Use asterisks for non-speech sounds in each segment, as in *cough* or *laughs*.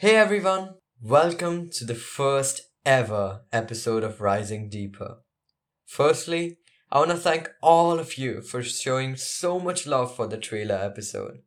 Hey everyone, welcome to the first ever episode of Rising Deeper. Firstly, I want to thank all of you for showing so much love for the trailer episode.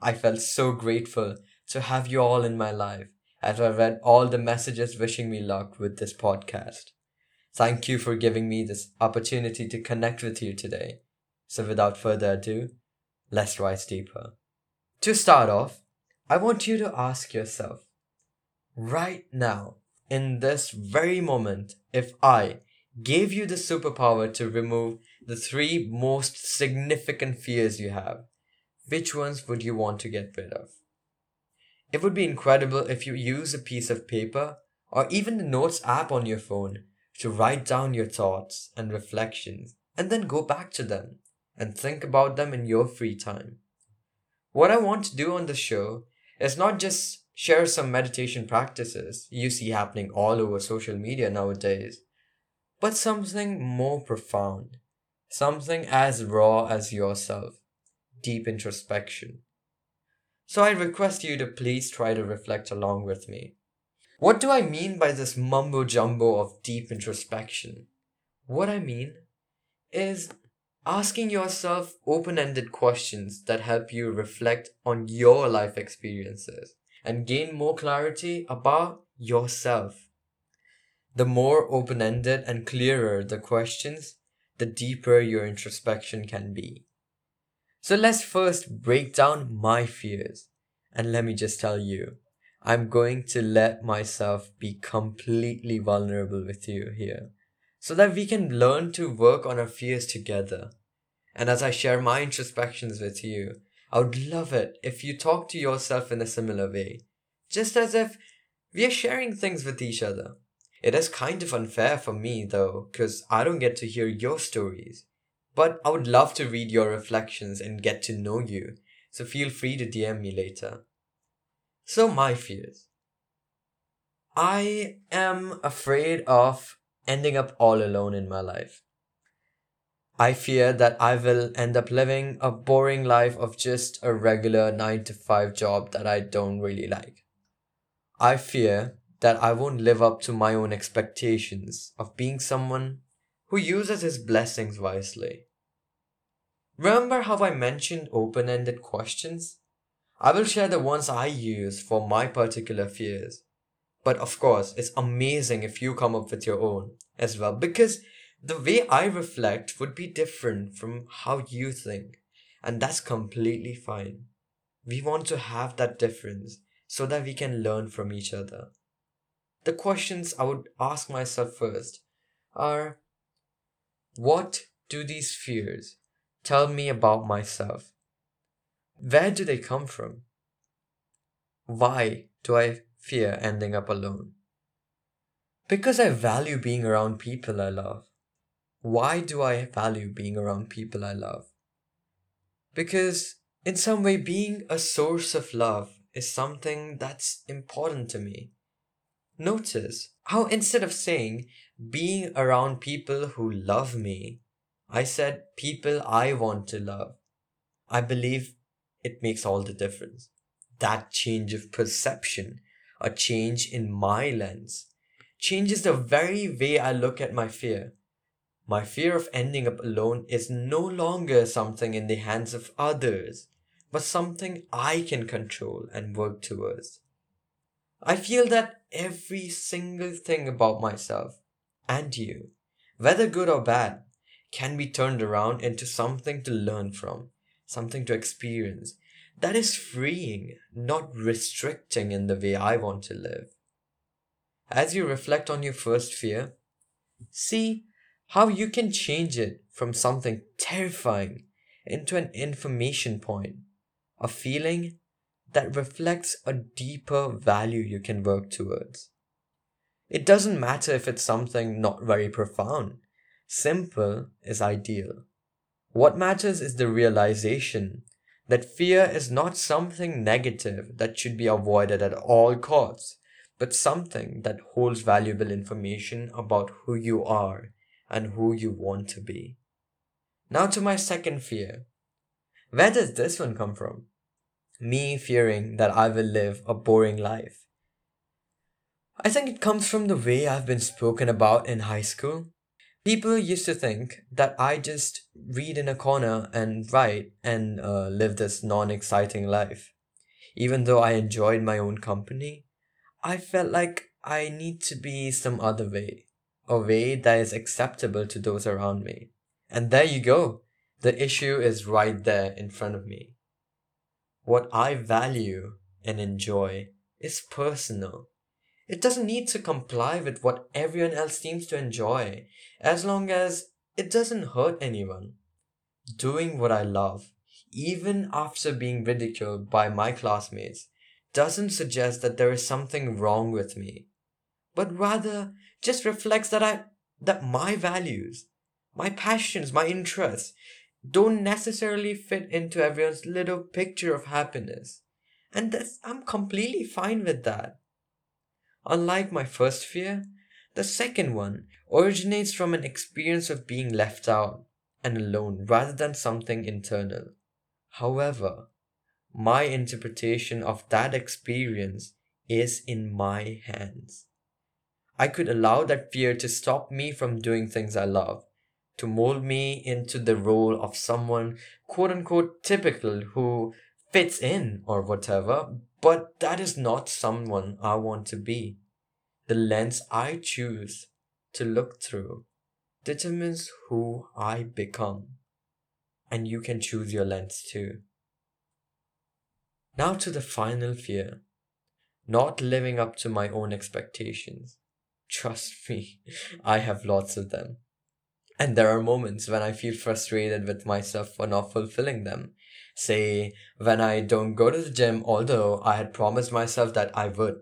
I felt so grateful to have you all in my life as I read all the messages wishing me luck with this podcast. Thank you for giving me this opportunity to connect with you today. So without further ado, let's rise deeper. To start off, I want you to ask yourself, right now, in this very moment, if I gave you the superpower to remove the three most significant fears you have, which ones would you want to get rid of? It would be incredible if you use a piece of paper or even the Notes app on your phone to write down your thoughts and reflections and then go back to them and think about them in your free time. What I want to do on the show is not just share some meditation practices you see happening all over social media nowadays, but something more profound, something as raw as yourself, deep introspection. So I request you to please try to reflect along with me. What do I mean by this mumbo jumbo of deep introspection? What I mean is asking yourself open ended questions that help you reflect on your life experiences and gain more clarity about yourself. The more open ended and clearer the questions, the deeper your introspection can be. So let's first break down my fears. And let me just tell you, I'm going to let myself be completely vulnerable with you here so that we can learn to work on our fears together. And as I share my introspections with you, I would love it if you talk to yourself in a similar way, just as if we are sharing things with each other. It is kind of unfair for me though, because I don't get to hear your stories. But I would love to read your reflections and get to know you, so feel free to DM me later. So, my fears. I am afraid of ending up all alone in my life. I fear that I will end up living a boring life of just a regular 9 to 5 job that I don't really like. I fear that I won't live up to my own expectations of being someone who uses his blessings wisely. Remember how I mentioned open ended questions? I will share the ones I use for my particular fears. But of course, it's amazing if you come up with your own as well because the way I reflect would be different from how you think. And that's completely fine. We want to have that difference so that we can learn from each other. The questions I would ask myself first are What do these fears tell me about myself? Where do they come from? Why do I fear ending up alone? Because I value being around people I love. Why do I value being around people I love? Because, in some way, being a source of love is something that's important to me. Notice how instead of saying being around people who love me, I said people I want to love. I believe it makes all the difference. That change of perception, a change in my lens, changes the very way I look at my fear. My fear of ending up alone is no longer something in the hands of others, but something I can control and work towards. I feel that every single thing about myself and you, whether good or bad, can be turned around into something to learn from, something to experience. That is freeing, not restricting in the way I want to live. As you reflect on your first fear, see how you can change it from something terrifying into an information point, a feeling that reflects a deeper value you can work towards. It doesn't matter if it's something not very profound. Simple is ideal. What matters is the realization that fear is not something negative that should be avoided at all costs, but something that holds valuable information about who you are and who you want to be. Now to my second fear. Where does this one come from? Me fearing that I will live a boring life. I think it comes from the way I've been spoken about in high school. People used to think that I just read in a corner and write and uh, live this non exciting life. Even though I enjoyed my own company, I felt like I need to be some other way, a way that is acceptable to those around me. And there you go. The issue is right there in front of me. What I value and enjoy is personal. It doesn't need to comply with what everyone else seems to enjoy, as long as it doesn't hurt anyone. Doing what I love, even after being ridiculed by my classmates, doesn't suggest that there is something wrong with me, but rather just reflects that I that my values, my passions, my interests don't necessarily fit into everyone's little picture of happiness. And that's, I'm completely fine with that. Unlike my first fear, the second one originates from an experience of being left out and alone rather than something internal. However, my interpretation of that experience is in my hands. I could allow that fear to stop me from doing things I love, to mold me into the role of someone quote unquote typical who fits in or whatever, but that is not someone I want to be. The lens I choose to look through determines who I become. And you can choose your lens too. Now to the final fear not living up to my own expectations. Trust me, I have lots of them. And there are moments when I feel frustrated with myself for not fulfilling them. Say, when I don't go to the gym, although I had promised myself that I would,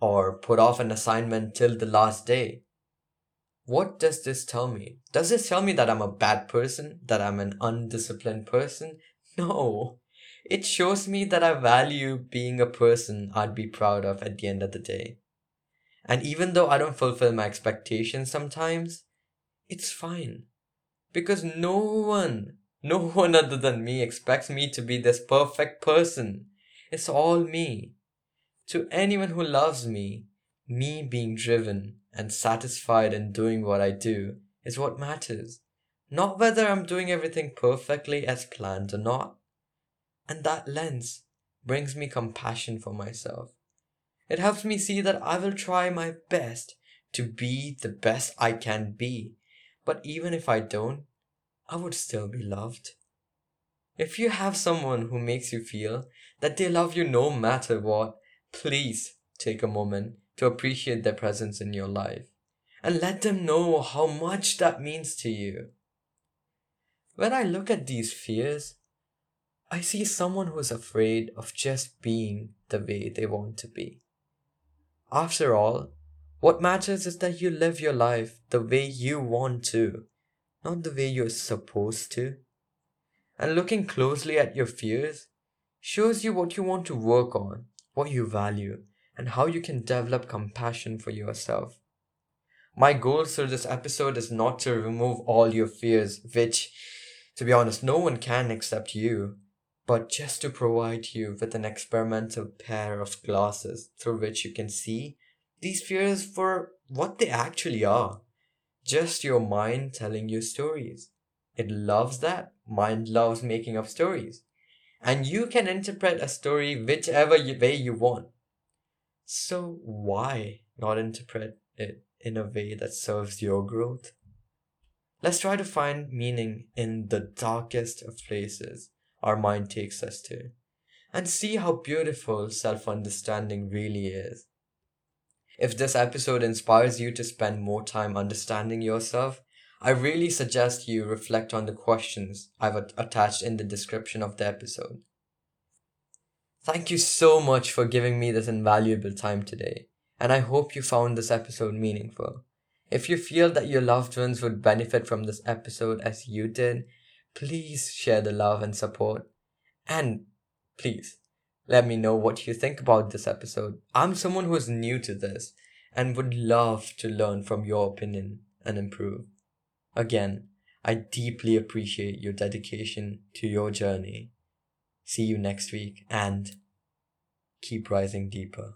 or put off an assignment till the last day. What does this tell me? Does this tell me that I'm a bad person? That I'm an undisciplined person? No. It shows me that I value being a person I'd be proud of at the end of the day. And even though I don't fulfill my expectations sometimes, it's fine. Because no one, no *laughs* one other than me expects me to be this perfect person. It's all me. To anyone who loves me, me being driven and satisfied in doing what I do is what matters. Not whether I'm doing everything perfectly as planned or not. And that lens brings me compassion for myself. It helps me see that I will try my best to be the best I can be but even if I don't, I would still be loved. If you have someone who makes you feel that they love you no matter what, please take a moment to appreciate their presence in your life and let them know how much that means to you. When I look at these fears, I see someone who's afraid of just being the way they want to be. After all, what matters is that you live your life the way you want to, not the way you're supposed to. And looking closely at your fears shows you what you want to work on, what you value, and how you can develop compassion for yourself. My goal through this episode is not to remove all your fears, which, to be honest, no one can except you, but just to provide you with an experimental pair of glasses through which you can see these fears for what they actually are. Just your mind telling you stories. It loves that. Mind loves making up stories. And you can interpret a story whichever way you want. So why not interpret it in a way that serves your growth? Let's try to find meaning in the darkest of places our mind takes us to and see how beautiful self understanding really is. If this episode inspires you to spend more time understanding yourself, I really suggest you reflect on the questions I've attached in the description of the episode. Thank you so much for giving me this invaluable time today, and I hope you found this episode meaningful. If you feel that your loved ones would benefit from this episode as you did, please share the love and support. And please let me know what you think about this episode. I'm someone who is new to this and would love to learn from your opinion and improve. Again, I deeply appreciate your dedication to your journey. See you next week and keep rising deeper.